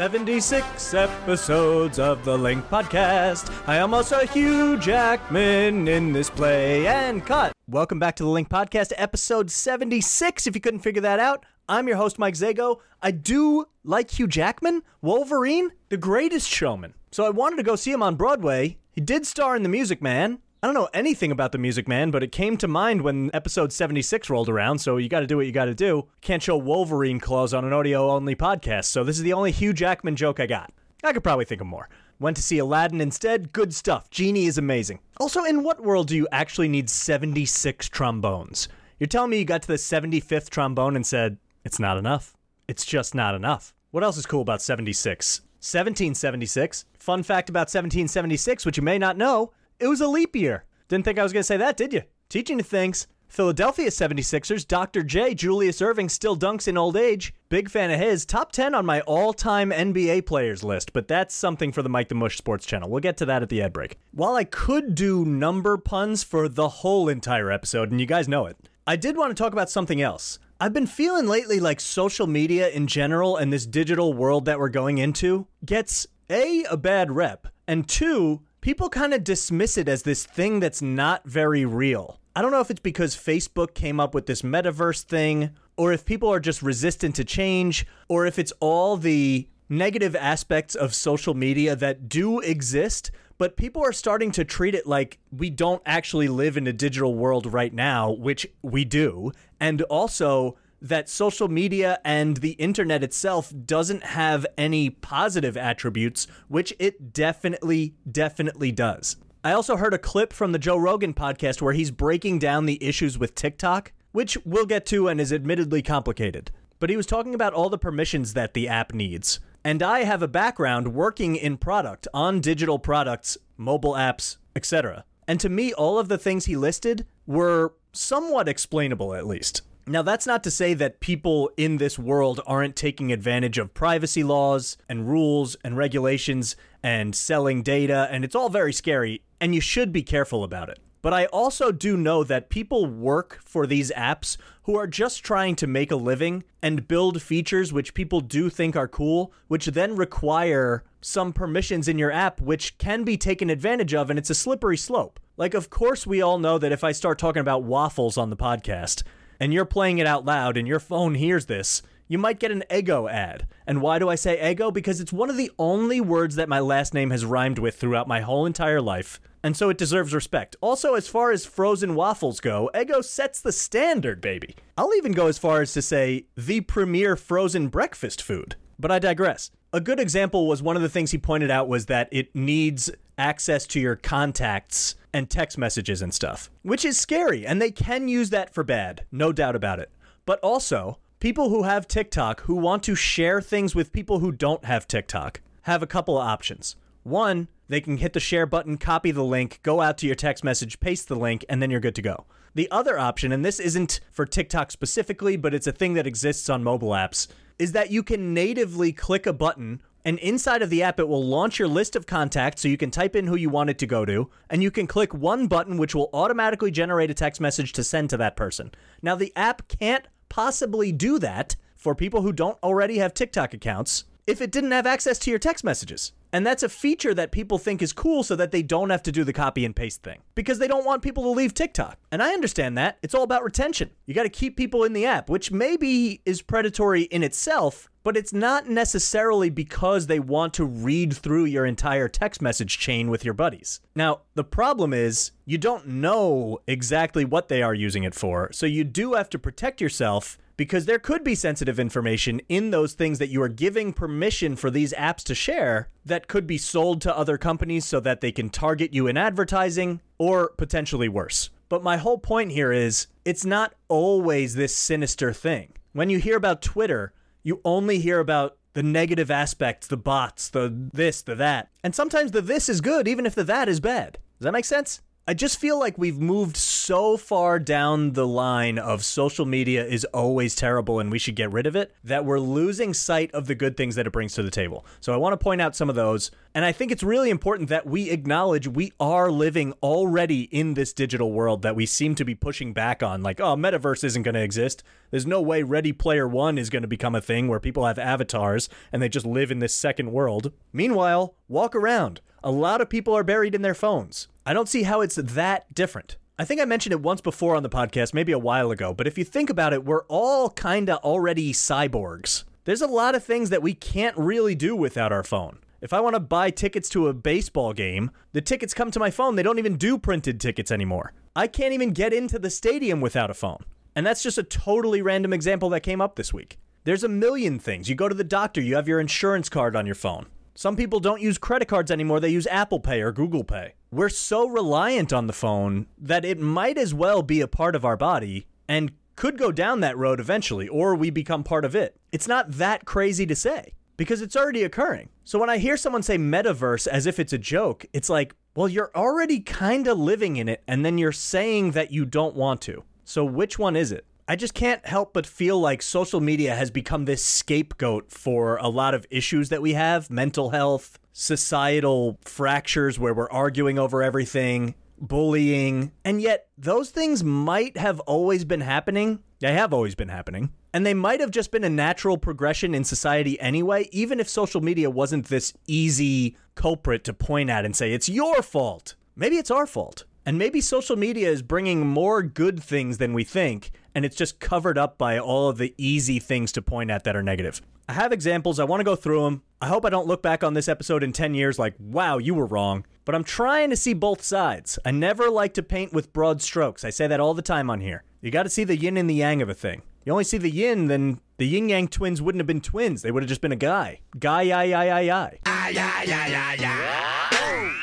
76 episodes of the Link Podcast. I am also Hugh Jackman in this play and cut. Welcome back to the Link Podcast, episode 76. If you couldn't figure that out, I'm your host, Mike Zago. I do like Hugh Jackman, Wolverine, the greatest showman. So I wanted to go see him on Broadway. He did star in The Music Man. I don't know anything about The Music Man, but it came to mind when episode 76 rolled around, so you gotta do what you gotta do. Can't show Wolverine claws on an audio only podcast, so this is the only Hugh Jackman joke I got. I could probably think of more. Went to see Aladdin instead. Good stuff. Genie is amazing. Also, in what world do you actually need 76 trombones? You're telling me you got to the 75th trombone and said, it's not enough. It's just not enough. What else is cool about 76? 1776. Fun fact about 1776, which you may not know, it was a leap year. Didn't think I was going to say that, did you? Teaching you things. Philadelphia 76ers, Dr. J, Julius Erving still dunks in old age. Big fan of his. Top 10 on my all time NBA players list, but that's something for the Mike the Mush Sports channel. We'll get to that at the ad break. While I could do number puns for the whole entire episode, and you guys know it, I did want to talk about something else. I've been feeling lately like social media in general and this digital world that we're going into gets A, a bad rep, and two, people kind of dismiss it as this thing that's not very real. I don't know if it's because Facebook came up with this metaverse thing, or if people are just resistant to change, or if it's all the negative aspects of social media that do exist, but people are starting to treat it like we don't actually live in a digital world right now, which we do. And also, that social media and the internet itself doesn't have any positive attributes, which it definitely, definitely does. I also heard a clip from the Joe Rogan podcast where he's breaking down the issues with TikTok, which we'll get to and is admittedly complicated. But he was talking about all the permissions that the app needs. And I have a background working in product on digital products, mobile apps, etc. And to me, all of the things he listed were somewhat explainable, at least. Now, that's not to say that people in this world aren't taking advantage of privacy laws and rules and regulations and selling data, and it's all very scary, and you should be careful about it. But I also do know that people work for these apps who are just trying to make a living and build features which people do think are cool, which then require some permissions in your app, which can be taken advantage of, and it's a slippery slope. Like, of course, we all know that if I start talking about waffles on the podcast and you're playing it out loud and your phone hears this, you might get an Eggo ad. And why do I say Eggo? Because it's one of the only words that my last name has rhymed with throughout my whole entire life and so it deserves respect. Also, as far as frozen waffles go, Eggo sets the standard, baby. I'll even go as far as to say the premier frozen breakfast food. But I digress. A good example was one of the things he pointed out was that it needs access to your contacts and text messages and stuff, which is scary, and they can use that for bad, no doubt about it. But also, people who have TikTok who want to share things with people who don't have TikTok have a couple of options. One, they can hit the share button, copy the link, go out to your text message, paste the link, and then you're good to go. The other option, and this isn't for TikTok specifically, but it's a thing that exists on mobile apps, is that you can natively click a button and inside of the app, it will launch your list of contacts so you can type in who you want it to go to, and you can click one button which will automatically generate a text message to send to that person. Now, the app can't possibly do that for people who don't already have TikTok accounts if it didn't have access to your text messages. And that's a feature that people think is cool so that they don't have to do the copy and paste thing because they don't want people to leave TikTok. And I understand that. It's all about retention. You got to keep people in the app, which maybe is predatory in itself, but it's not necessarily because they want to read through your entire text message chain with your buddies. Now, the problem is you don't know exactly what they are using it for, so you do have to protect yourself because there could be sensitive information in those things that you are giving permission for these apps to share that could be sold to other companies so that they can target you in advertising or potentially worse. But my whole point here is it's not always this sinister thing. When you hear about Twitter, you only hear about the negative aspects, the bots, the this, the that. And sometimes the this is good, even if the that is bad. Does that make sense? I just feel like we've moved so far down the line of social media is always terrible and we should get rid of it that we're losing sight of the good things that it brings to the table. So I want to point out some of those. And I think it's really important that we acknowledge we are living already in this digital world that we seem to be pushing back on. Like, oh, metaverse isn't going to exist. There's no way Ready Player One is going to become a thing where people have avatars and they just live in this second world. Meanwhile, walk around. A lot of people are buried in their phones. I don't see how it's that different. I think I mentioned it once before on the podcast, maybe a while ago, but if you think about it, we're all kinda already cyborgs. There's a lot of things that we can't really do without our phone. If I want to buy tickets to a baseball game, the tickets come to my phone. They don't even do printed tickets anymore. I can't even get into the stadium without a phone. And that's just a totally random example that came up this week. There's a million things. You go to the doctor, you have your insurance card on your phone. Some people don't use credit cards anymore, they use Apple Pay or Google Pay. We're so reliant on the phone that it might as well be a part of our body and could go down that road eventually, or we become part of it. It's not that crazy to say because it's already occurring. So when I hear someone say metaverse as if it's a joke, it's like, well, you're already kind of living in it, and then you're saying that you don't want to. So which one is it? I just can't help but feel like social media has become this scapegoat for a lot of issues that we have mental health, societal fractures where we're arguing over everything, bullying. And yet, those things might have always been happening. They have always been happening. And they might have just been a natural progression in society anyway, even if social media wasn't this easy culprit to point at and say, it's your fault. Maybe it's our fault. And maybe social media is bringing more good things than we think, and it's just covered up by all of the easy things to point at that are negative. I have examples. I want to go through them. I hope I don't look back on this episode in 10 years like, wow, you were wrong. But I'm trying to see both sides. I never like to paint with broad strokes. I say that all the time on here. You got to see the yin and the yang of a thing. You only see the yin, then the yin yang twins wouldn't have been twins. They would have just been a guy. Guy.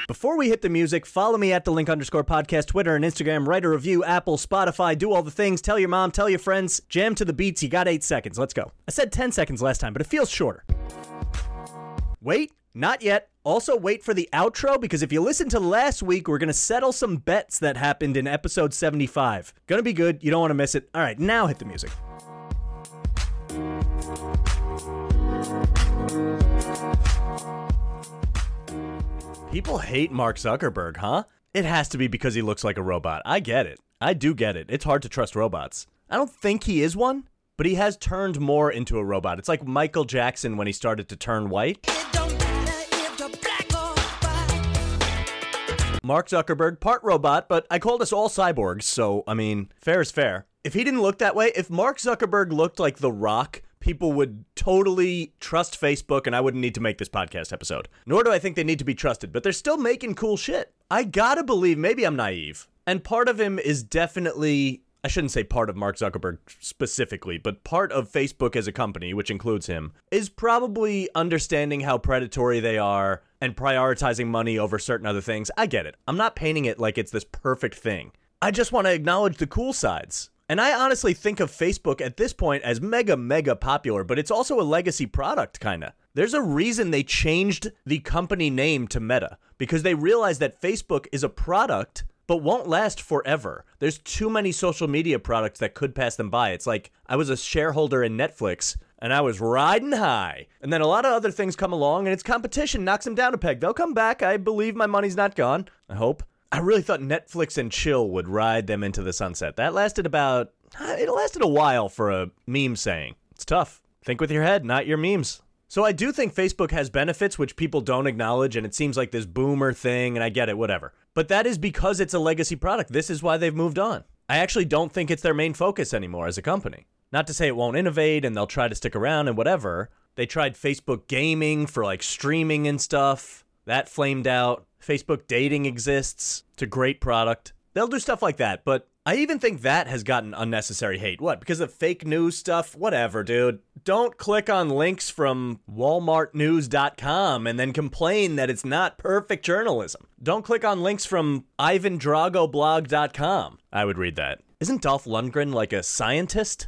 Before we hit the music, follow me at the link underscore podcast, Twitter and Instagram. Write a review, Apple, Spotify, do all the things. Tell your mom, tell your friends. Jam to the beats. You got eight seconds. Let's go. I said 10 seconds last time, but it feels shorter. Wait, not yet. Also, wait for the outro because if you listen to last week, we're going to settle some bets that happened in episode 75. Gonna be good. You don't want to miss it. All right, now hit the music. People hate Mark Zuckerberg, huh? It has to be because he looks like a robot. I get it. I do get it. It's hard to trust robots. I don't think he is one, but he has turned more into a robot. It's like Michael Jackson when he started to turn white. Mark Zuckerberg, part robot, but I called us all cyborgs, so I mean, fair is fair. If he didn't look that way, if Mark Zuckerberg looked like The Rock, people would totally trust Facebook and I wouldn't need to make this podcast episode. Nor do I think they need to be trusted, but they're still making cool shit. I gotta believe, maybe I'm naive. And part of him is definitely, I shouldn't say part of Mark Zuckerberg specifically, but part of Facebook as a company, which includes him, is probably understanding how predatory they are and prioritizing money over certain other things. I get it. I'm not painting it like it's this perfect thing. I just want to acknowledge the cool sides. And I honestly think of Facebook at this point as mega, mega popular, but it's also a legacy product, kind of. There's a reason they changed the company name to Meta, because they realized that Facebook is a product but won't last forever. There's too many social media products that could pass them by. It's like I was a shareholder in Netflix and I was riding high. And then a lot of other things come along and it's competition knocks them down a peg. They'll come back. I believe my money's not gone. I hope. I really thought Netflix and chill would ride them into the sunset. That lasted about uh, it lasted a while for a meme saying. It's tough. Think with your head, not your memes. So I do think Facebook has benefits which people don't acknowledge, and it seems like this boomer thing, and I get it, whatever. But that is because it's a legacy product. This is why they've moved on. I actually don't think it's their main focus anymore as a company. Not to say it won't innovate and they'll try to stick around and whatever. They tried Facebook gaming for like streaming and stuff. That flamed out. Facebook dating exists. It's a great product. They'll do stuff like that, but I even think that has gotten unnecessary hate. What? Because of fake news stuff? Whatever, dude. Don't click on links from walmartnews.com and then complain that it's not perfect journalism. Don't click on links from ivandragoblog.com. I would read that. Isn't Dolph Lundgren like a scientist?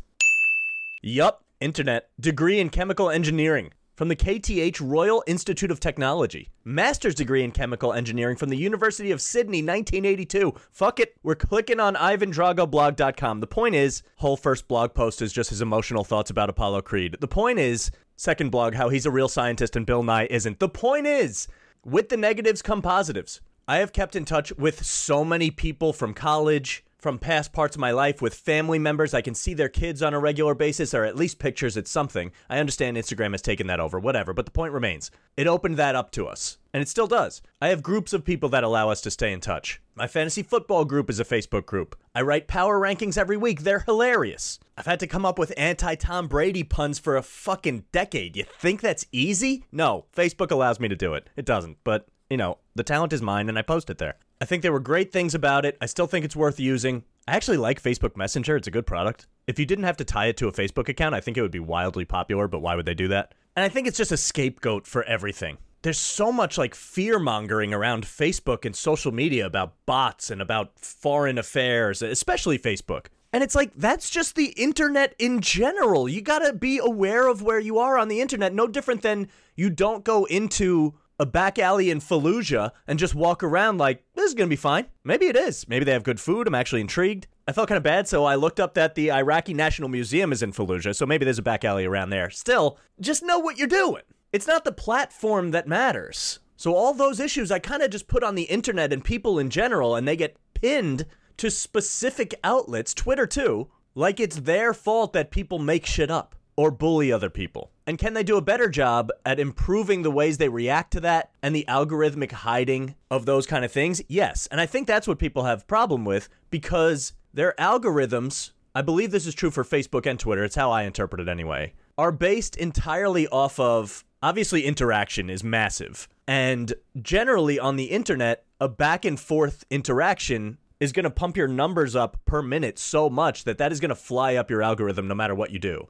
Yup, internet. Degree in chemical engineering from the KTH Royal Institute of Technology. Master's degree in chemical engineering from the University of Sydney, 1982. Fuck it, we're clicking on ivandragoblog.com. The point is, whole first blog post is just his emotional thoughts about Apollo Creed. The point is, second blog, how he's a real scientist and Bill Nye isn't. The point is, with the negatives come positives. I have kept in touch with so many people from college, from past parts of my life with family members. I can see their kids on a regular basis, or at least pictures. It's something. I understand Instagram has taken that over, whatever, but the point remains. It opened that up to us, and it still does. I have groups of people that allow us to stay in touch. My fantasy football group is a Facebook group. I write power rankings every week. They're hilarious. I've had to come up with anti Tom Brady puns for a fucking decade. You think that's easy? No, Facebook allows me to do it. It doesn't, but you know, the talent is mine and I post it there. I think there were great things about it. I still think it's worth using. I actually like Facebook Messenger. It's a good product. If you didn't have to tie it to a Facebook account, I think it would be wildly popular, but why would they do that? And I think it's just a scapegoat for everything. There's so much like fear mongering around Facebook and social media about bots and about foreign affairs, especially Facebook. And it's like, that's just the internet in general. You gotta be aware of where you are on the internet. No different than you don't go into a back alley in Fallujah and just walk around like, this is going to be fine. Maybe it is. Maybe they have good food. I'm actually intrigued. I felt kind of bad, so I looked up that the Iraqi National Museum is in Fallujah, so maybe there's a back alley around there. Still, just know what you're doing. It's not the platform that matters. So all those issues I kind of just put on the internet and people in general, and they get pinned to specific outlets, Twitter too, like it's their fault that people make shit up or bully other people? And can they do a better job at improving the ways they react to that and the algorithmic hiding of those kind of things? Yes. And I think that's what people have problem with because their algorithms, I believe this is true for Facebook and Twitter, it's how I interpret it anyway, are based entirely off of obviously interaction is massive. And generally on the internet, a back and forth interaction is going to pump your numbers up per minute so much that that is going to fly up your algorithm no matter what you do.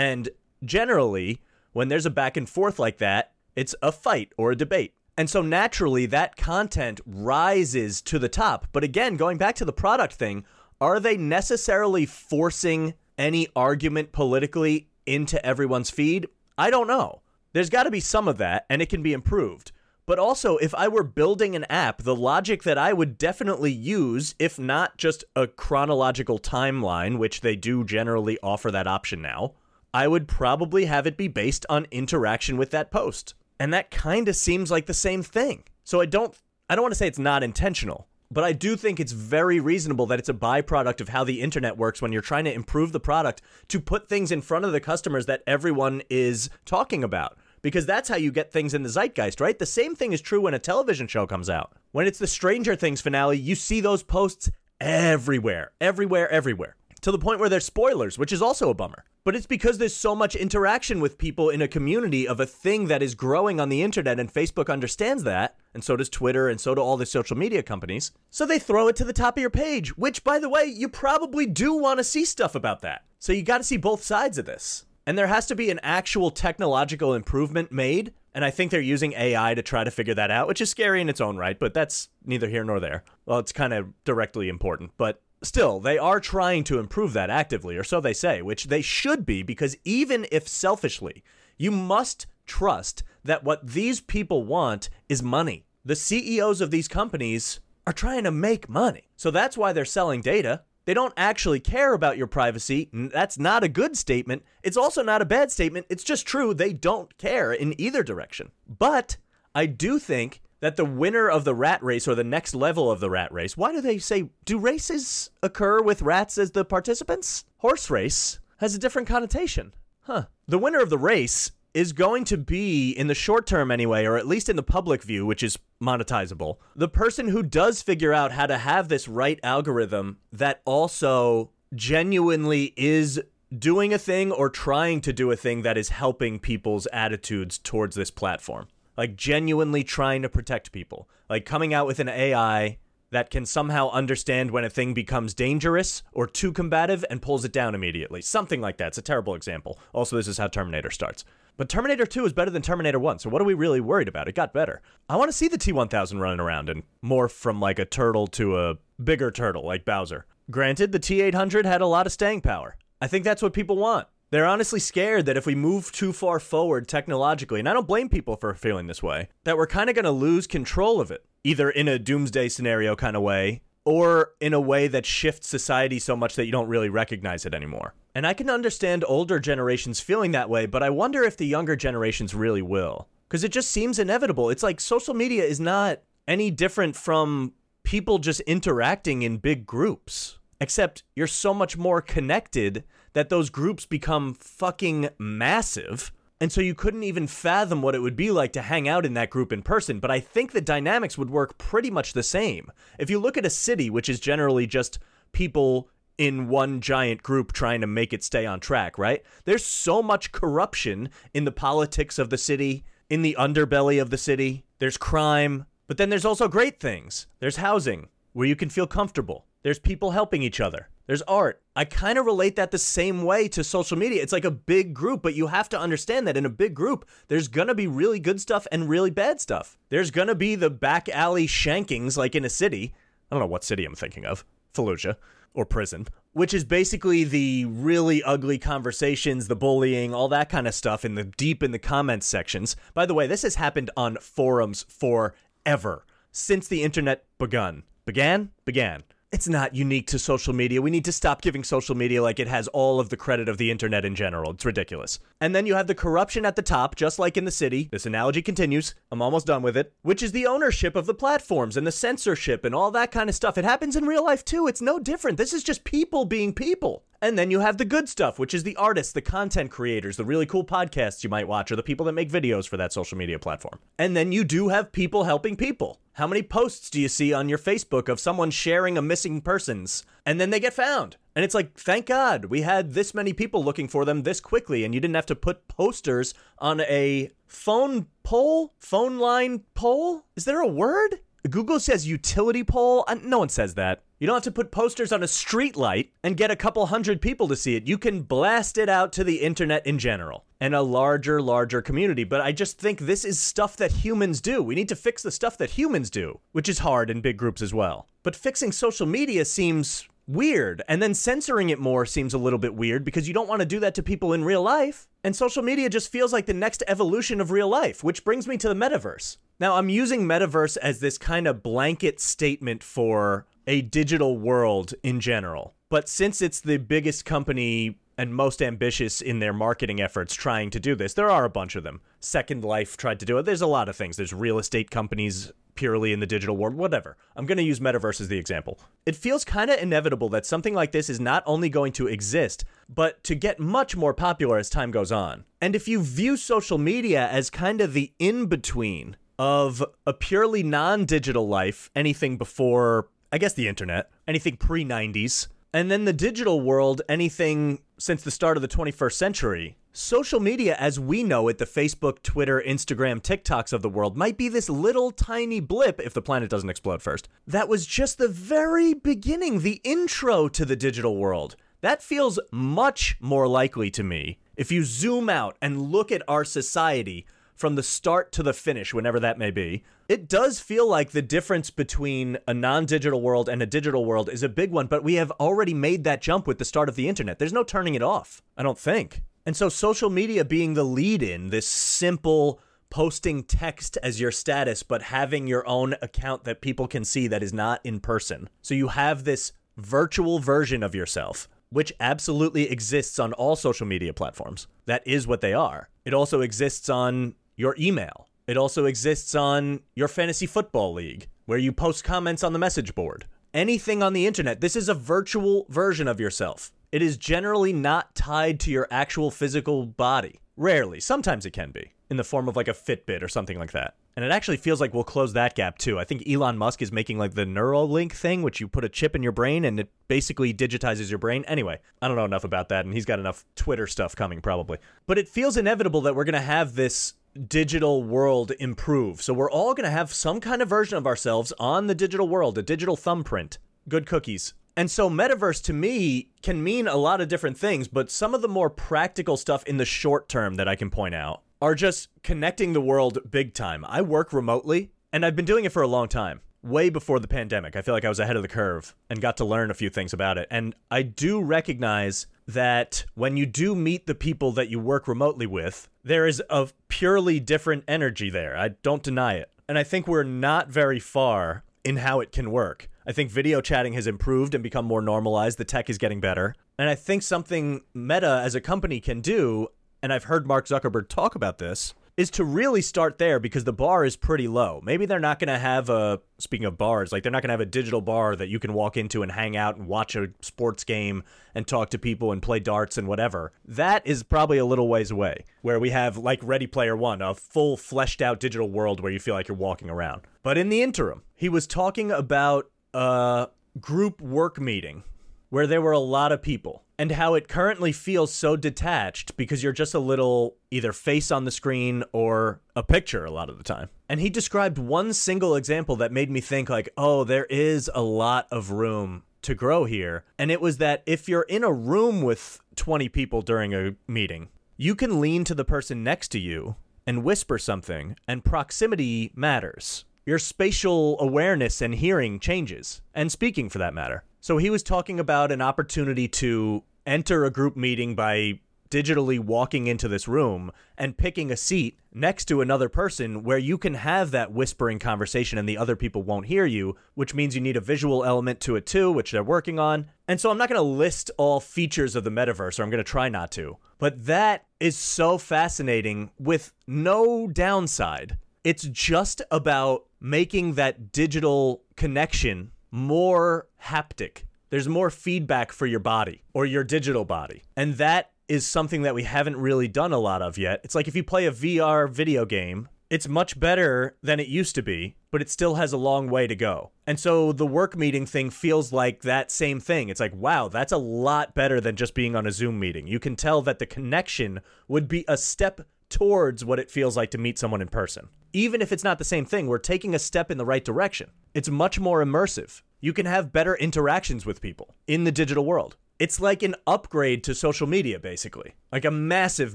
And generally, when there's a back and forth like that, it's a fight or a debate. And so naturally, that content rises to the top. But again, going back to the product thing, are they necessarily forcing any argument politically into everyone's feed? I don't know. There's got to be some of that, and it can be improved. But also, if I were building an app, the logic that I would definitely use, if not just a chronological timeline, which they do generally offer that option now, I would probably have it be based on interaction with that post. And that kind of seems like the same thing. So I don't I don't want to say it's not intentional, but I do think it's very reasonable that it's a byproduct of how the internet works when you're trying to improve the product to put things in front of the customers that everyone is talking about. Because that's how you get things in the zeitgeist, right? The same thing is true when a television show comes out. When it's the Stranger Things finale, you see those posts everywhere, everywhere, everywhere to the point where there's spoilers, which is also a bummer. But it's because there's so much interaction with people in a community of a thing that is growing on the internet, and Facebook understands that, and so does Twitter, and so do all the social media companies. So they throw it to the top of your page, which, by the way, you probably do want to see stuff about that. So you got to see both sides of this. And there has to be an actual technological improvement made. And I think they're using AI to try to figure that out, which is scary in its own right, but that's neither here nor there. Well, it's kind of directly important. But Still, they are trying to improve that actively, or so they say, which they should be, because even if selfishly, you must trust that what these people want is money. The CEOs of these companies are trying to make money. So that's why they're selling data. They don't actually care about your privacy. That's not a good statement. It's also not a bad statement. It's just true. They don't care in either direction. But I do think that the winner of the rat race or the next level of the rat race, why do they say, do races occur with rats as the participants? Horse race has a different connotation. Huh. The winner of the race is going to be, in the short term anyway, or at least in the public view, which is monetizable, the person who does figure out how to have this right algorithm that also genuinely is doing a thing or trying to do a thing that is helping people's attitudes towards this platform like genuinely trying to protect people, like coming out with an AI that can somehow understand when a thing becomes dangerous or too combative and pulls it down immediately. Something like that. It's a terrible example. Also, this is how Terminator starts. But Terminator 2 is better than Terminator 1, so what are we really worried about? It got better. I want to see the T 1000 running around and morph from like a turtle to a bigger turtle like Bowser. Granted, the T 800 had a lot of staying power. I think that's what people want. They're honestly scared that if we move too far forward technologically, and I don't blame people for feeling this way, that we're kind of going to lose control of it, either in a doomsday scenario kind of way or in a way that shifts society so much that you don't really recognize it anymore. And I can understand older generations feeling that way, but I wonder if the younger generations really will. Because it just seems inevitable. It's like social media is not any different from people just interacting in big groups, except you're so much more connected that those groups become fucking massive. And so you couldn't even fathom what it would be like to hang out in that group in person. But I think the dynamics would work pretty much the same. If you look at a city, which is generally just people in one giant group trying to make it stay on track, right? There's so much corruption in the politics of the city, in the underbelly of the city. There's crime, but then there's also great things. There's housing where you can feel comfortable. There's people helping each other. There's art. I kind of relate that the same way to social media. It's like a big group, but you have to understand that in a big group, there's gonna be really good stuff and really bad stuff. There's gonna be the back alley shankings like in a city. I don't know what city I'm thinking of. Fallujah or prison, which is basically the really ugly conversations, the bullying, all that kind of stuff in the deep in the comments sections. By the way, this has happened on forums forever since the internet begun. Began? Began it's not unique to social media. We need to stop giving social media like it has all of the credit of the internet in general. It's ridiculous. And then you have the corruption at the top, just like in the city. This analogy continues. I'm almost done with it, which is the ownership of the platforms and the censorship and all that kind of stuff. It happens in real life too. It's no different. This is just people being people. And then you have the good stuff, which is the artists, the content creators, the really cool podcasts you might watch, or the people that make videos for that social media platform. And then you do have people helping people. How many posts do you see on your Facebook of someone sharing a missing persons and then they get found? And it's like, thank God we had this many people looking for them this quickly, and you didn't have to put posters on a phone pole, phone line pole. Is there a word? Google says utility pole. No one says that. You don't have to put posters on a street light and get a couple hundred people to see it. You can blast it out to the internet in general and a larger, larger community. But I just think this is stuff that humans do. We need to fix the stuff that humans do, which is hard in big groups as well. But fixing social media seems weird. And then censoring it more seems a little bit weird because you don't want to do that to people in real life. And social media just feels like the next evolution of real life, which brings me to the metaverse. Now, I'm using metaverse as this kind of blanket statement for a digital world in general. But since it's the biggest company and most ambitious in their marketing efforts trying to do this, there are a bunch of them. Second Life tried to do it. There's a lot of things. There's real estate companies purely in the digital world, whatever. I'm going to use metaverse as the example. It feels kind of inevitable that something like this is not only going to exist, but to get much more popular as time goes on. And if you view social media as kind of the in between of a purely non digital life, anything before I guess the internet, anything pre 90s, and then the digital world, anything since the start of the 21st century. Social media as we know it, the Facebook, Twitter, Instagram, TikToks of the world, might be this little tiny blip if the planet doesn't explode first. That was just the very beginning, the intro to the digital world. That feels much more likely to me if you zoom out and look at our society from the start to the finish, whenever that may be, it does feel like the difference between a non digital world and a digital world is a big one, but we have already made that jump with the start of the internet. There's no turning it off, I don't think. And so, social media being the lead in, this simple posting text as your status, but having your own account that people can see that is not in person. So, you have this virtual version of yourself which absolutely exists on all social media platforms. That is what they are. It also exists on your email. It also exists on your fantasy football league, where you post comments on the message board. Anything on the internet, this is a virtual version of yourself. It is generally not tied to your actual physical body. Rarely. Sometimes it can be, in the form of like a Fitbit or something like that. And it actually feels like we'll close that gap too. I think Elon Musk is making like the Neuralink thing, which you put a chip in your brain and it basically digitizes your brain. Anyway, I don't know enough about that, and he's got enough Twitter stuff coming probably. But it feels inevitable that we're going to have this digital world improve. So we're all going to have some kind of version of ourselves on the digital world, a digital thumbprint. Good cookies. And so metaverse to me can mean a lot of different things, but some of the more practical stuff in the short term that I can point out are just connecting the world big time. I work remotely and I've been doing it for a long time. Way before the pandemic. I feel like I was ahead of the curve and got to learn a few things about it. And I do recognize that when you do meet the people that you work remotely with, there is a purely different energy there. I don't deny it. And I think we're not very far in how it can work. I think video chatting has improved and become more normalized. The tech is getting better. And I think something Meta as a company can do, and I've heard Mark Zuckerberg talk about this, is to really start there because the bar is pretty low. Maybe they're not going to have a, speaking of bars, like they're not going to have a digital bar that you can walk into and hang out and watch a sports game and talk to people and play darts and whatever. That is probably a little ways away, where we have, like Ready Player One, a full fleshed out digital world where you feel like you're walking around. But in the interim, he was talking about a group work meeting where there were a lot of people and how it currently feels so detached because you're just a little either face on the screen or a picture a lot of the time. And he described one single example that made me think like, "Oh, there is a lot of room to grow here." And it was that if you're in a room with 20 people during a meeting, you can lean to the person next to you and whisper something, and proximity matters. Your spatial awareness and hearing changes, and speaking for that matter. So he was talking about an opportunity to enter a group meeting by digitally walking into this room and picking a seat next to another person where you can have that whispering conversation and the other people won't hear you, which means you need a visual element to it too, which they're working on. And so I'm not going to list all features of the metaverse, or I'm going to try not to. But that is so fascinating with no downside. It's just about making that digital connection more haptic there's more feedback for your body or your digital body. And that is something that we haven't really done a lot of yet. It's like if you play a VR video game, it's much better than it used to be, but it still has a long way to go. And so the work meeting thing feels like that same thing. It's like, wow, that's a lot better than just being on a Zoom meeting. You can tell that the connection would be a step towards what it feels like to meet someone in person. Even if it's not the same thing, we're taking a step in the right direction. It's much more immersive you can have better interactions with people in the digital world. It's like an upgrade to social media, basically, like a massive,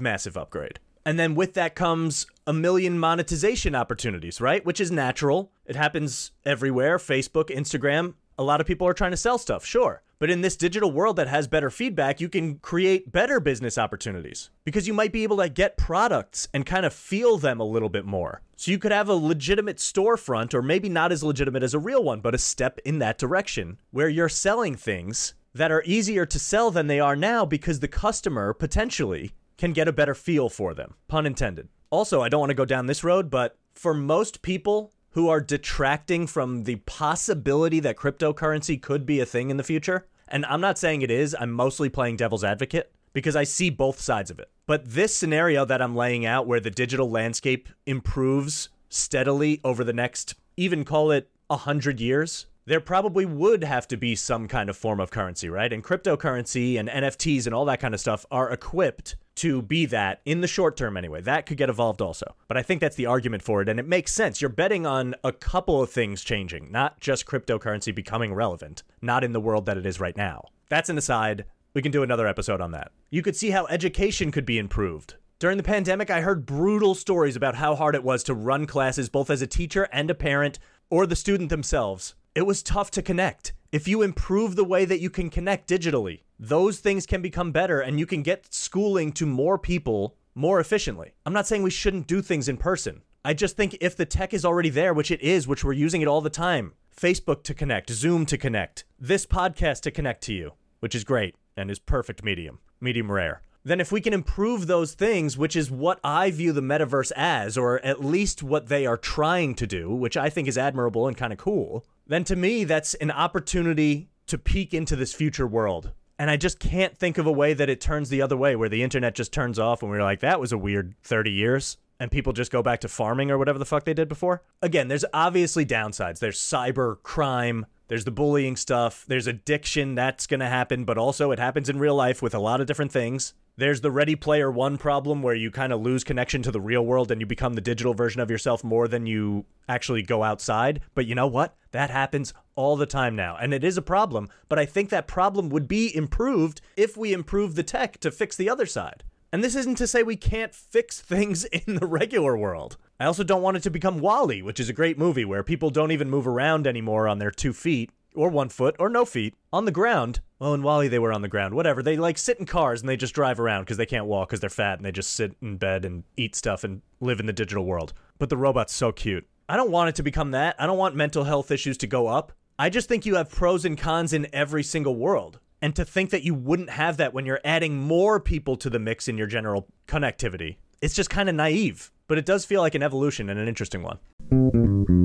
massive upgrade. And then with that comes a million monetization opportunities, right? Which is natural. It happens everywhere Facebook, Instagram. A lot of people are trying to sell stuff, sure. But in this digital world that has better feedback, you can create better business opportunities because you might be able to get products and kind of feel them a little bit more. So you could have a legitimate storefront, or maybe not as legitimate as a real one, but a step in that direction where you're selling things that are easier to sell than they are now because the customer potentially can get a better feel for them. Pun intended. Also, I don't want to go down this road, but for most people, who are detracting from the possibility that cryptocurrency could be a thing in the future. And I'm not saying it is, I'm mostly playing devil's advocate because I see both sides of it. But this scenario that I'm laying out, where the digital landscape improves steadily over the next, even call it 100 years, there probably would have to be some kind of form of currency, right? And cryptocurrency and NFTs and all that kind of stuff are equipped to be that in the short term anyway. That could get evolved also. But I think that's the argument for it and it makes sense. You're betting on a couple of things changing, not just cryptocurrency becoming relevant, not in the world that it is right now. That's an aside. We can do another episode on that. You could see how education could be improved. During the pandemic, I heard brutal stories about how hard it was to run classes both as a teacher and a parent or the student themselves. It was tough to connect. If you improve the way that you can connect digitally, those things can become better and you can get schooling to more people more efficiently. I'm not saying we shouldn't do things in person. I just think if the tech is already there, which it is, which we're using it all the time, Facebook to connect, Zoom to connect, this podcast to connect to you, which is great and is perfect medium, medium rare. Then, if we can improve those things, which is what I view the metaverse as, or at least what they are trying to do, which I think is admirable and kind of cool, then to me, that's an opportunity to peek into this future world and I just can't think of a way that it turns the other way, where the internet just turns off and we're like, that was a weird 30 years. And people just go back to farming or whatever the fuck they did before. Again, there's obviously downsides. There's cyber crime, there's the bullying stuff, there's addiction that's going to happen, but also it happens in real life with a lot of different things. There's the Ready Player One problem where you kind of lose connection to the real world and you become the digital version of yourself more than you actually go outside. But you know what? That happens all the time now. And it is a problem, but I think that problem would be improved if we improve the tech to fix the other side. And this isn't to say we can't fix things in the regular world. I also don't want it to become WALL-E, which is a great movie where people don't even move around anymore on their two feet or one foot or no feet on the ground. Well, in WALL-E they were on the ground. Whatever. They like sit in cars and they just drive around because they can't walk because they're fat and they just sit in bed and eat stuff and live in the digital world. But the robot's so cute. I don't want it to become that. I don't want mental health issues to go up. I just think you have pros and cons in every single world. And to think that you wouldn't have that when you're adding more people to the mix in your general connectivity, it's just kind of naive. But it does feel like an evolution and an interesting one.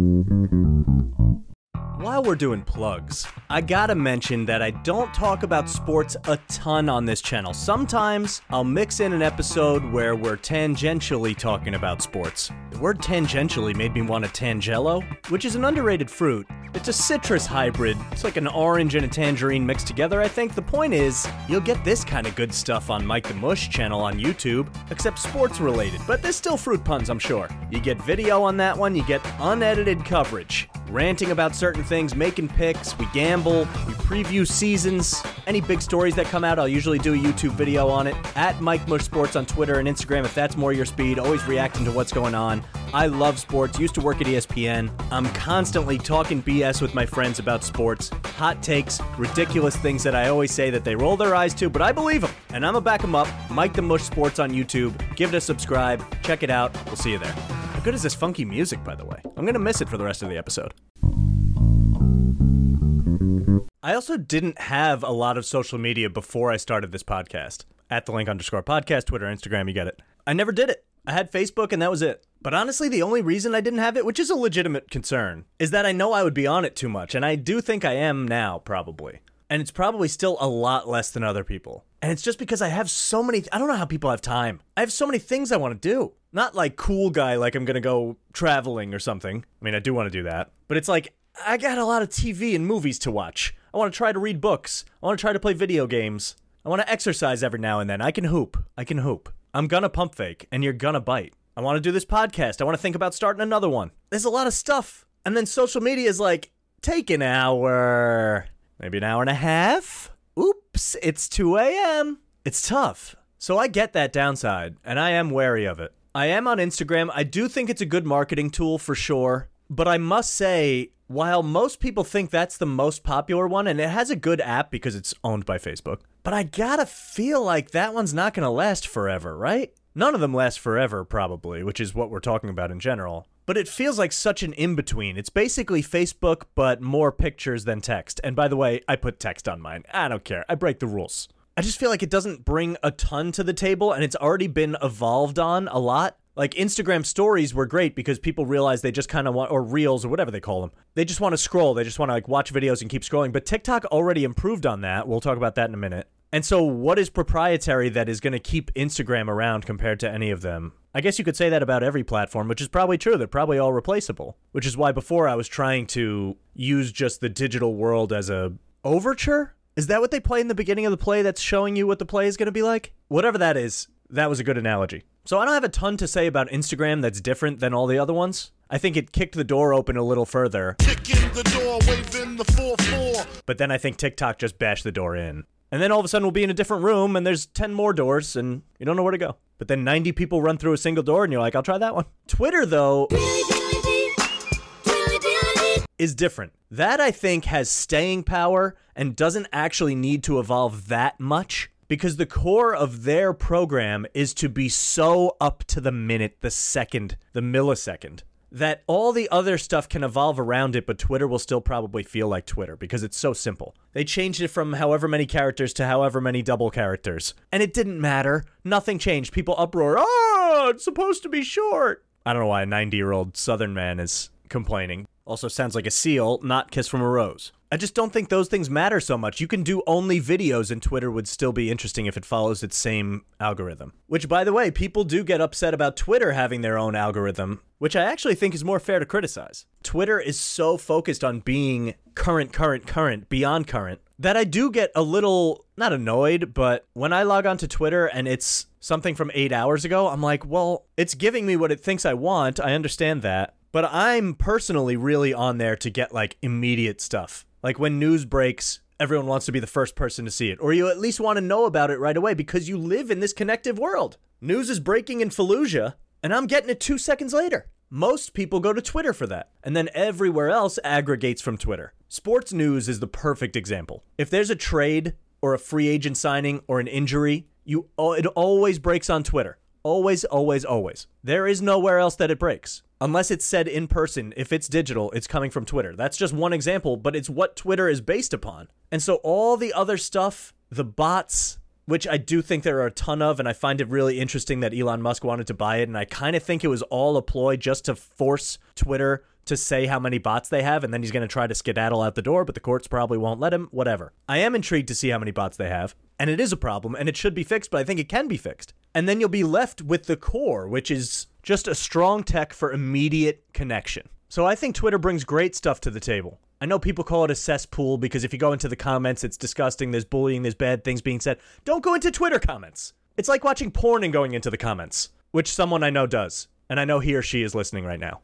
While we're doing plugs, I gotta mention that I don't talk about sports a ton on this channel. Sometimes I'll mix in an episode where we're tangentially talking about sports. The word tangentially made me want a tangelo, which is an underrated fruit. It's a citrus hybrid. It's like an orange and a tangerine mixed together, I think. The point is, you'll get this kind of good stuff on Mike the Mush channel on YouTube, except sports related. But there's still fruit puns, I'm sure. You get video on that one, you get unedited coverage ranting about certain things, making picks, we gamble, we preview seasons. Any big stories that come out, I'll usually do a YouTube video on it. At Mike Mush Sports on Twitter and Instagram if that's more your speed, always reacting to what's going on. I love sports, used to work at ESPN. I'm constantly talking BS with my friends about sports, hot takes, ridiculous things that I always say that they roll their eyes to, but I believe them. And I'm gonna back them up. Mike the Mush Sports on YouTube. Give it a subscribe, check it out. We'll see you there. How good is this funky music, by the way? I'm gonna miss it for the rest of the episode. I also didn't have a lot of social media before I started this podcast. At the link underscore podcast, Twitter, Instagram, you get it. I never did it. I had Facebook and that was it. But honestly, the only reason I didn't have it, which is a legitimate concern, is that I know I would be on it too much. And I do think I am now, probably. And it's probably still a lot less than other people. And it's just because I have so many, I don't know how people have time. I have so many things I want to do. Not like cool guy, like I'm to go traveling or something. I mean, I do want to do that. But it's like, I got a lot of TV and movies to watch. I want to try to read books. I want to try to play video games. I want to exercise every now and then. I can hoop. I can hoop. I'm gonna pump fake, and you're gonna bite. I want to do this podcast. I want to think about starting another one. There's a lot of stuff. And then social media is like, take an hour, maybe an hour and a half. Oops, it's 2 a.m. It's tough. So I get that downside, and I am wary of it. I am on Instagram. I do think it's a good marketing tool for sure. But I must say, while most people think that's the most popular one, and it has a good app because it's owned by Facebook, but I gotta feel like that one's not gonna last forever, right? None of them last forever, probably, which is what we're talking about in general. But it feels like such an in between. It's basically Facebook, but more pictures than text. And by the way, I put text on mine. I don't care. I break the rules. I just feel like it doesn't bring a ton to the table, and it's already been evolved on a lot. Like Instagram stories were great because people realize they just kind of want, or reels or whatever they call them. They just want to scroll. They just want to like watch videos and keep scrolling. But TikTok already improved on that. We'll talk about that in a minute. And so, what is proprietary that is going to keep Instagram around compared to any of them? I guess you could say that about every platform, which is probably true. They're probably all replaceable. Which is why before I was trying to use just the digital world as a overture. Is that what they play in the beginning of the play that's showing you what the play is going to be like? Whatever that is, that was a good analogy. So I don't have a ton to say about Instagram that's different than all the other ones. I think it kicked the door open a little further. The door, waving the 4-4. But then I think TikTok just bashed the door in. And then all of a sudden we'll be in a different room and there's 10 more doors and you don't know where to go. But then 90 people run through a single door and you're like, I'll try that one. Twitter, though, is different. That I think has staying power and doesn't actually need to evolve that much because the core of their program is to be so up to the minute, the second, the millisecond that all the other stuff can evolve around it, but Twitter will still probably feel like Twitter because it's so simple. They changed it from however many characters to however many double characters. And it didn't matter. Nothing changed. People uproar, oh, it's supposed to be short. I don't know why a 90 year old Southern man is complaining. Also sounds like a seal, not Kiss from a Rose. I just don't think those things matter so much. You can do only videos, and Twitter would still be interesting if it follows its same algorithm. Which, by the way, people do get upset about Twitter having their own algorithm, which I actually think is more fair to criticize. Twitter is so focused on being current, current, current, beyond current, that I do get a little, not annoyed, but when I log on to Twitter and it's something from eight hours ago, I'm like, well, it's giving me what it thinks I want. I understand that. But I'm personally really on there to get like immediate stuff. Like when news breaks, everyone wants to be the first person to see it, or you at least want to know about it right away because you live in this connective world. News is breaking in Fallujah, and I'm getting it two seconds later. Most people go to Twitter for that, and then everywhere else aggregates from Twitter. Sports news is the perfect example. If there's a trade or a free agent signing or an injury, you it always breaks on Twitter. Always, always, always. There is nowhere else that it breaks. Unless it's said in person, if it's digital, it's coming from Twitter. That's just one example, but it's what Twitter is based upon. And so all the other stuff, the bots, which I do think there are a ton of, and I find it really interesting that Elon Musk wanted to buy it. And I kind of think it was all a ploy just to force Twitter to say how many bots they have, and then he's going to try to skedaddle out the door, but the courts probably won't let him. Whatever. I am intrigued to see how many bots they have, and it is a problem, and it should be fixed, but I think it can be fixed. And then you'll be left with the core, which is just a strong tech for immediate connection. So I think Twitter brings great stuff to the table. I know people call it a cesspool because if you go into the comments, it's disgusting. There's bullying, there's bad things being said. Don't go into Twitter comments. It's like watching porn and going into the comments, which someone I know does. And I know he or she is listening right now.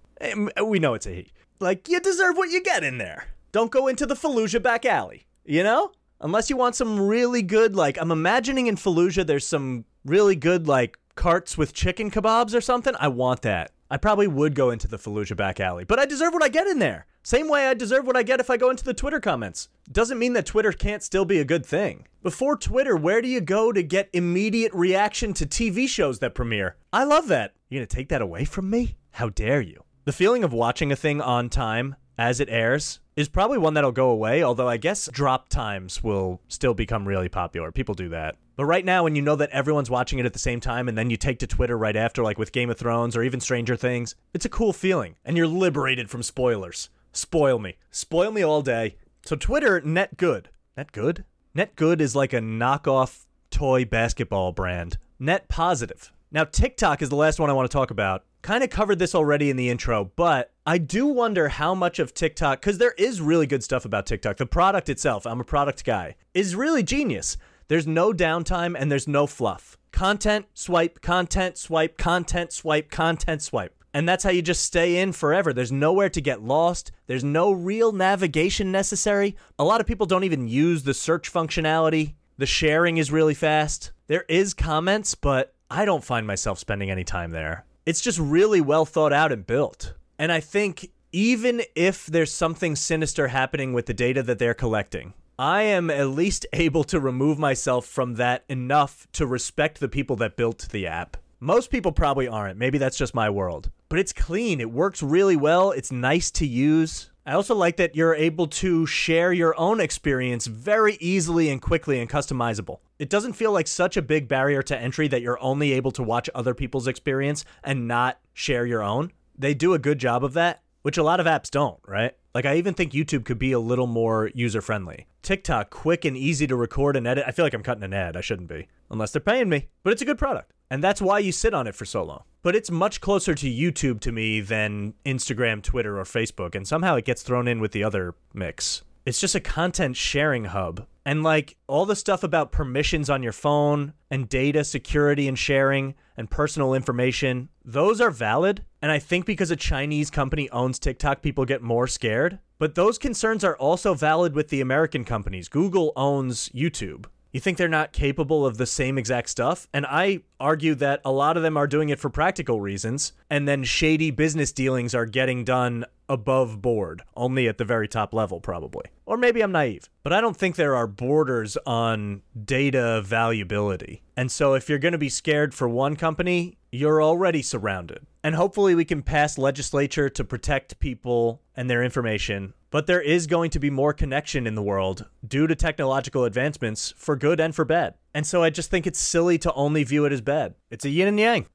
We know it's a he. Like, you deserve what you get in there. Don't go into the Fallujah back alley, you know? Unless you want some really good, like, I'm imagining in Fallujah there's some really good, like, carts with chicken kebabs or something. I want that. I probably would go into the Fallujah back alley, but I deserve what I get in there. Same way I deserve what I get if I go into the Twitter comments. Doesn't mean that Twitter can't still be a good thing. Before Twitter, where do you go to get immediate reaction to TV shows that premiere? I love that. You're gonna take that away from me? How dare you? The feeling of watching a thing on time as it airs is probably one that'll go away, although I guess drop times will still become really popular. People do that. But right now, when you know that everyone's watching it at the same time and then you take to Twitter right after, like with Game of Thrones or even Stranger Things, it's a cool feeling. And you're liberated from spoilers. Spoil me. Spoil me all day. So Twitter, net good. Net good? Net good is like a knockoff toy basketball brand. Net positive. Now, TikTok is the last one I want to talk about kind of covered this already in the intro, but I do wonder how much of TikTok, because there is really good stuff about TikTok. The product itself, I'm a product guy, is really genius. There's no downtime and there's no fluff. Content, swipe, content, swipe, content, swipe, content, swipe. And that's how you just stay in forever. There's nowhere to get lost. There's no real navigation necessary. A lot of people don't even use the search functionality. The sharing is really fast. There is comments, but I don't find myself spending any time there it's just really well thought out and built. And I think even if there's something sinister happening with the data that they're collecting, I am at least able to remove myself from that enough to respect the people that built the app. Most people probably aren't. Maybe that's just my world. But it's clean. It works really well. It's nice to use. I also like that you're able to share your own experience very easily and quickly and customizable. It doesn't feel like such a big barrier to entry that you're only able to watch other people's experience and not share your own. They do a good job of that, which a lot of apps don't, right? Like, I even think YouTube could be a little more user friendly. TikTok, quick and easy to record and edit. I feel like I'm cutting an ad. I shouldn't be, unless they're paying me. But it's a good product. And that's why you sit on it for so long. But it's much closer to YouTube to me than Instagram, Twitter, or Facebook. And somehow it gets thrown in with the other mix. It's just a content sharing hub. And like all the stuff about permissions on your phone and data security and sharing and personal information, those are valid. And I think because a Chinese company owns TikTok, people get more scared. But those concerns are also valid with the American companies. Google owns YouTube. You think they're not capable of the same exact stuff? And I argue that a lot of them are doing it for practical reasons, and then shady business dealings are getting done above board, only at the very top level, probably. Or maybe I'm naive, but I don't think there are borders on data valuability. And so if you're going to be scared for one company, you're already surrounded. And hopefully we can pass legislature to protect people and their information but there is going to be more connection in the world due to technological advancements for good and for bad. And so I just think it's silly to only view it as bad. It's a yin and yang.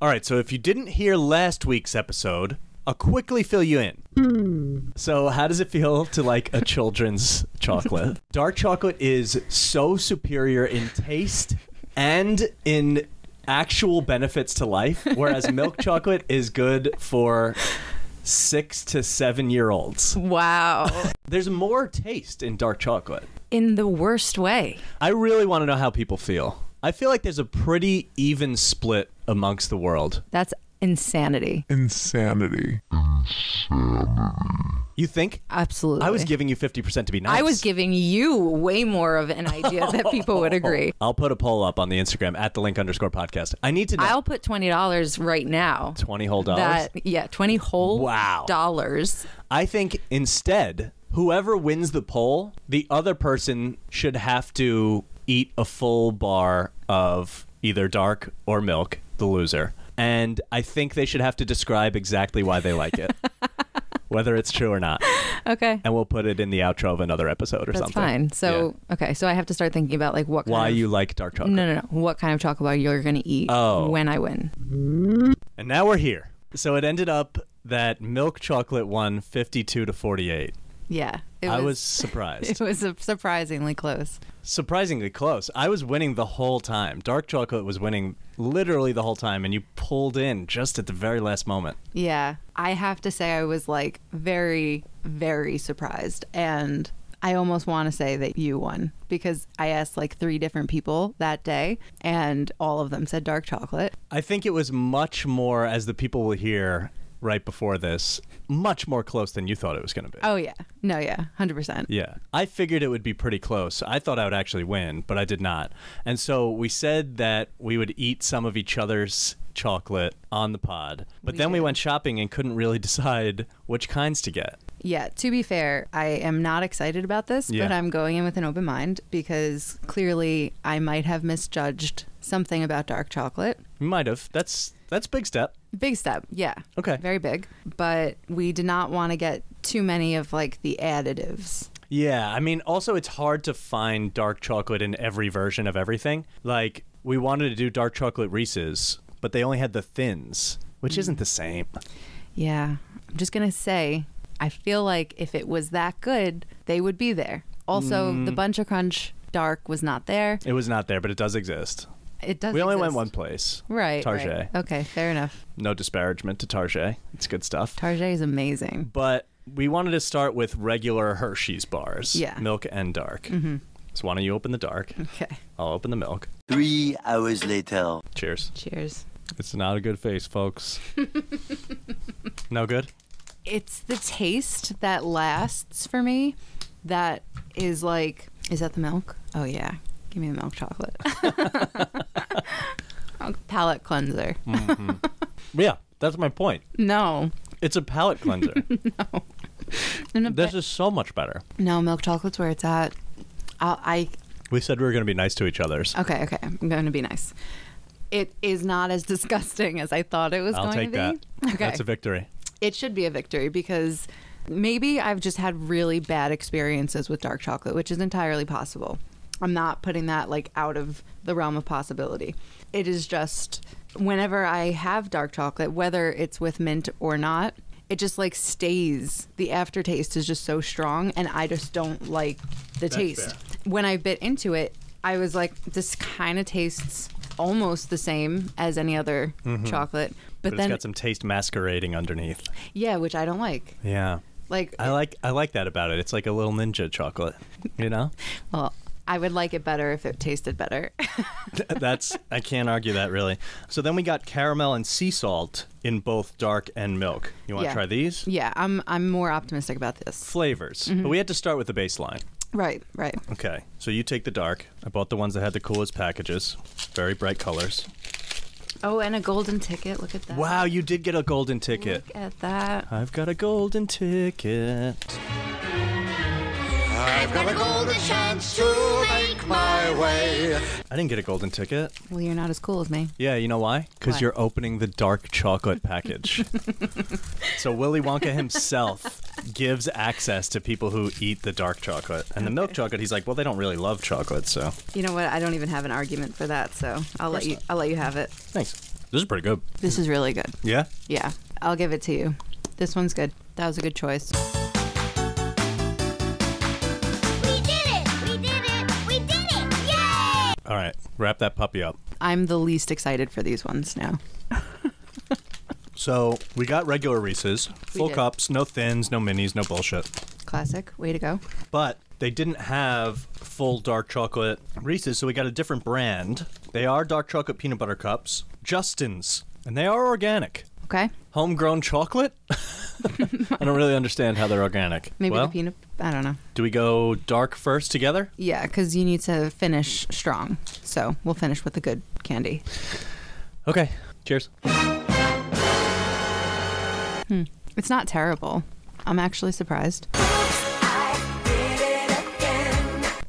All right, so if you didn't hear last week's episode, I'll quickly fill you in. So, how does it feel to like a children's chocolate? Dark chocolate is so superior in taste and in actual benefits to life, whereas milk chocolate is good for six to seven year olds. Wow. There's more taste in dark chocolate. In the worst way. I really want to know how people feel. I feel like there's a pretty even split amongst the world. That's Insanity. Insanity. You think? Absolutely. I was giving you 50% to be nice. I was giving you way more of an idea that people would agree. I'll put a poll up on the Instagram at the link underscore podcast. I need to know I'll put twenty dollars right now. 20 whole dollars. That yeah, twenty whole Wow. dollars. I think instead, whoever wins the poll, the other person should have to eat a full bar of either dark or milk, the loser. And I think they should have to describe exactly why they like it, whether it's true or not. Okay. And we'll put it in the outro of another episode or That's something. fine. So okay, so I have to start thinking about like what kind why of, you like dark chocolate. No, no, no. What kind of chocolate bar you're gonna eat Oh. when I win? And now we're here. So it ended up that milk chocolate won 52 to 48. Yeah. It I was surprised. It was surprisingly close. surprisingly close. I was winning the whole time. Dark chocolate was winning literally the whole time, and you pulled in just at the very last moment. Yeah. I have to say I was like very, very surprised. And I almost want to say that you won because I asked like three different people that day and all of them said dark chocolate. I think it was much more, as the people will hear right before this, much more close than you thought it was going to be. Oh, yeah. No, yeah. 100%. Yeah. I figured it would be pretty close. I thought I would actually win, but I did not. And so we said that we would eat some of each other's chocolate on the pod. But We then we went shopping and couldn't really decide which kinds to get. Yeah, to be fair, I am not excited about this, Yeah. but I'm going in with an open mind because clearly I might have misjudged something about dark chocolate. We might have. That's that's a big step. Big step, yeah. Okay. Very big. But we did not want to get too many of like the additives. Yeah, I mean, also it's hard to find dark chocolate in every version of everything. Like we wanted to do dark chocolate Reese's, but they only had the thins, which isn't the same. Yeah. I'm just going to say, I feel like if it was that good, they would be there. Also, the Mm. Buncha Crunch Dark was not there. It was not there, but it does exist. It does we only went exist. one place. Right. Target. right. Okay, fair enough. No disparagement to Target. It's good stuff. Target is amazing. But we wanted to start with regular Hershey's bars. Yeah. Milk and dark. Mm-hmm. So why don't you open the dark? Okay. I'll open the milk. Three hours later. Cheers. Cheers. It's not a good face, folks. no good? It's the taste that lasts for me that is like is that the milk? Oh yeah. Give me the milk chocolate. Oh, Palate cleanser. Mm-hmm. Yeah, that's my point. No. It's a palate cleanser. No, this is so much better. no, milk chocolate's where it's at. I'll, I We said we were going to be nice to each other's. okay, okay. I'm going to be nice. It is not as disgusting as I thought it was I'll going take to that. be. Okay. That's a victory. it should be a victory because maybe I've just had really bad experiences with dark chocolate, which is entirely possible. I'm not putting that like out of the realm of possibility. It is just whenever I have dark chocolate, whether it's with mint or not, it just like stays. The aftertaste is just so strong and I just don't like the taste. When I bit into it, I was like this kind of tastes almost the same as any other chocolate. Mm-hmm. But, But, it's then got some taste masquerading underneath. yeah, which I don't like. Yeah. Like, I like I like that about it. It's like a little ninja chocolate, you know? well, I would like it better if it tasted better. That's I can't argue that really. So then we got caramel and sea salt in both dark and milk. You want to Yeah. try these? yeah, I'm I'm more optimistic about this. Flavors. Mm-hmm. But we had to start with the baseline. Right, right. Okay. So you take the dark. I bought the ones that had the coolest packages. Very bright colors. Oh, and a golden ticket. Look at that. Wow, you did get a golden ticket. Look at that. I've got a golden ticket. I've got a golden chance to make my way. I didn't get a golden ticket. Well, you're not as cool as me. Yeah, you know why? Because Why? you're opening the dark chocolate package. so Willy Wonka himself gives access to people who eat the dark chocolate. And the milk chocolate, he's like, well, they don't really love chocolate, so You know what? I don't even have an argument for that, so I'll let you. I'll let you have it. thanks. This is pretty good. This is really good. Yeah? Yeah, I'll give it to you. This one's good. That was a good choice. All right, wrap that puppy up. I'm the least excited for these ones now. So we got regular Reese's, full did. cups, no thins, no minis, no bullshit. Classic. Way to go. But they didn't have full dark chocolate Reese's, so we got a different brand. They are dark chocolate peanut butter cups, Justin's, and they are organic. Okay. Homegrown chocolate? I don't really understand how they're organic. Maybe well, the peanut. I don't know. do we go dark first together? Yeah, because you need to finish strong. So we'll finish with the good candy. Okay. Cheers. Hmm. It's not terrible. I'm actually surprised.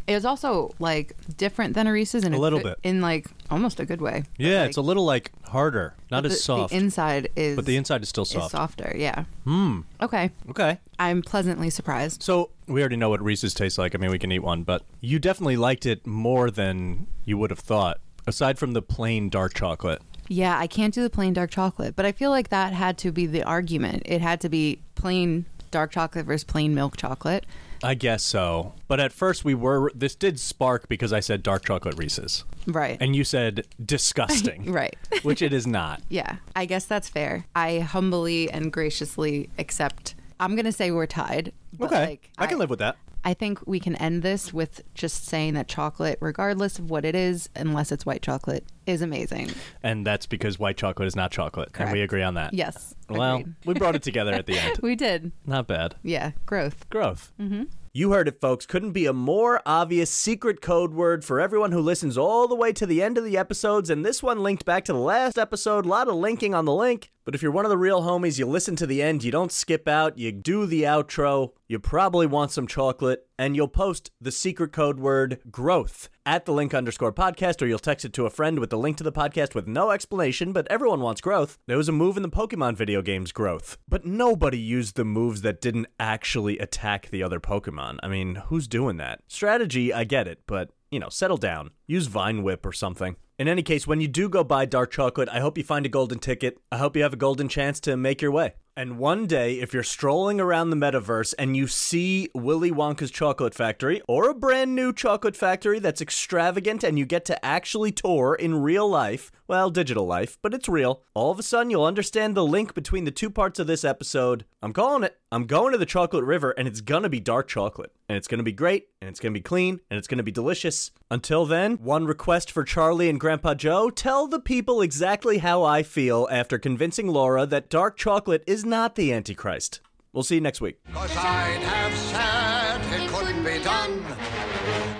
It was also like different than a Reese's in A little good- bit. in like almost a good way. Yeah, Like, it's a little like harder, not the, as soft, The inside is, but the inside is still is soft. softer. Yeah. Hmm. Okay. Okay. I'm pleasantly surprised. So we already know what Reese's tastes like. I mean, we can eat one, but you definitely liked it more than you would have thought. Aside from the plain dark chocolate. Yeah, I can't do the plain dark chocolate, but I feel like that had to be the argument. It had to be plain dark chocolate versus plain milk chocolate. I guess so. But at first we were this did spark because I said dark chocolate Reese's. Right. And you said disgusting. right. Which it is not. Yeah, I guess that's fair. I humbly and graciously accept. I'm gonna say we're tied. Okay. like, I can live with that. I think we can end this with just saying that chocolate, regardless of what it is, unless it's white chocolate, is amazing. And that's because white chocolate is not chocolate. Correct. And we agree on that. Yes. Well, agreed. we brought it together at the end. we did. Not bad. Yeah, growth. Growth. Mm-hmm. You heard it, folks. Couldn't be a more obvious secret code word for everyone who listens all the way to the end of the episodes. And this one linked back to the last episode. A lot of linking on the link. But if you're one of the real homies, you listen to the end, you don't skip out, you do the outro, you probably want some chocolate, and you'll post the secret code word growth at the link underscore podcast, or you'll text it to a friend with the link to the podcast with no explanation, but everyone wants growth. There was a move in the Pokemon video games, growth, but nobody used the moves that didn't actually attack the other Pokemon. I mean, who's doing that? Strategy, I get it, but, you know, settle down. Use Vine Whip or something. In any case, when you do go buy dark chocolate, I hope you find a golden ticket. I hope you have a golden chance to make your way. And one day, if you're strolling around the metaverse and you see Willy Wonka's chocolate factory or a brand new chocolate factory that's extravagant and you get to actually tour in real life, well, digital life, but it's real, all of a sudden you'll understand the link between the two parts of this episode. I'm calling it. I'm going to the chocolate river and it's gonna be dark chocolate. And it's gonna be great, and it's gonna be clean, and it's gonna be delicious. Until then, one request for Charlie and Grandpa Joe tell the people exactly how I feel after convincing Laura that dark chocolate is not the Antichrist. We'll see you next week. Cause I'd have said it couldn't be done,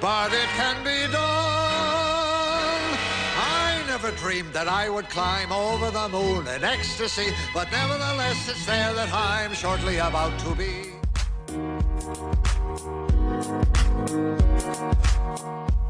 but it can be done. I never dreamed that I would climb over the moon in ecstasy, but nevertheless it's there that I'm shortly about to be. Thank you.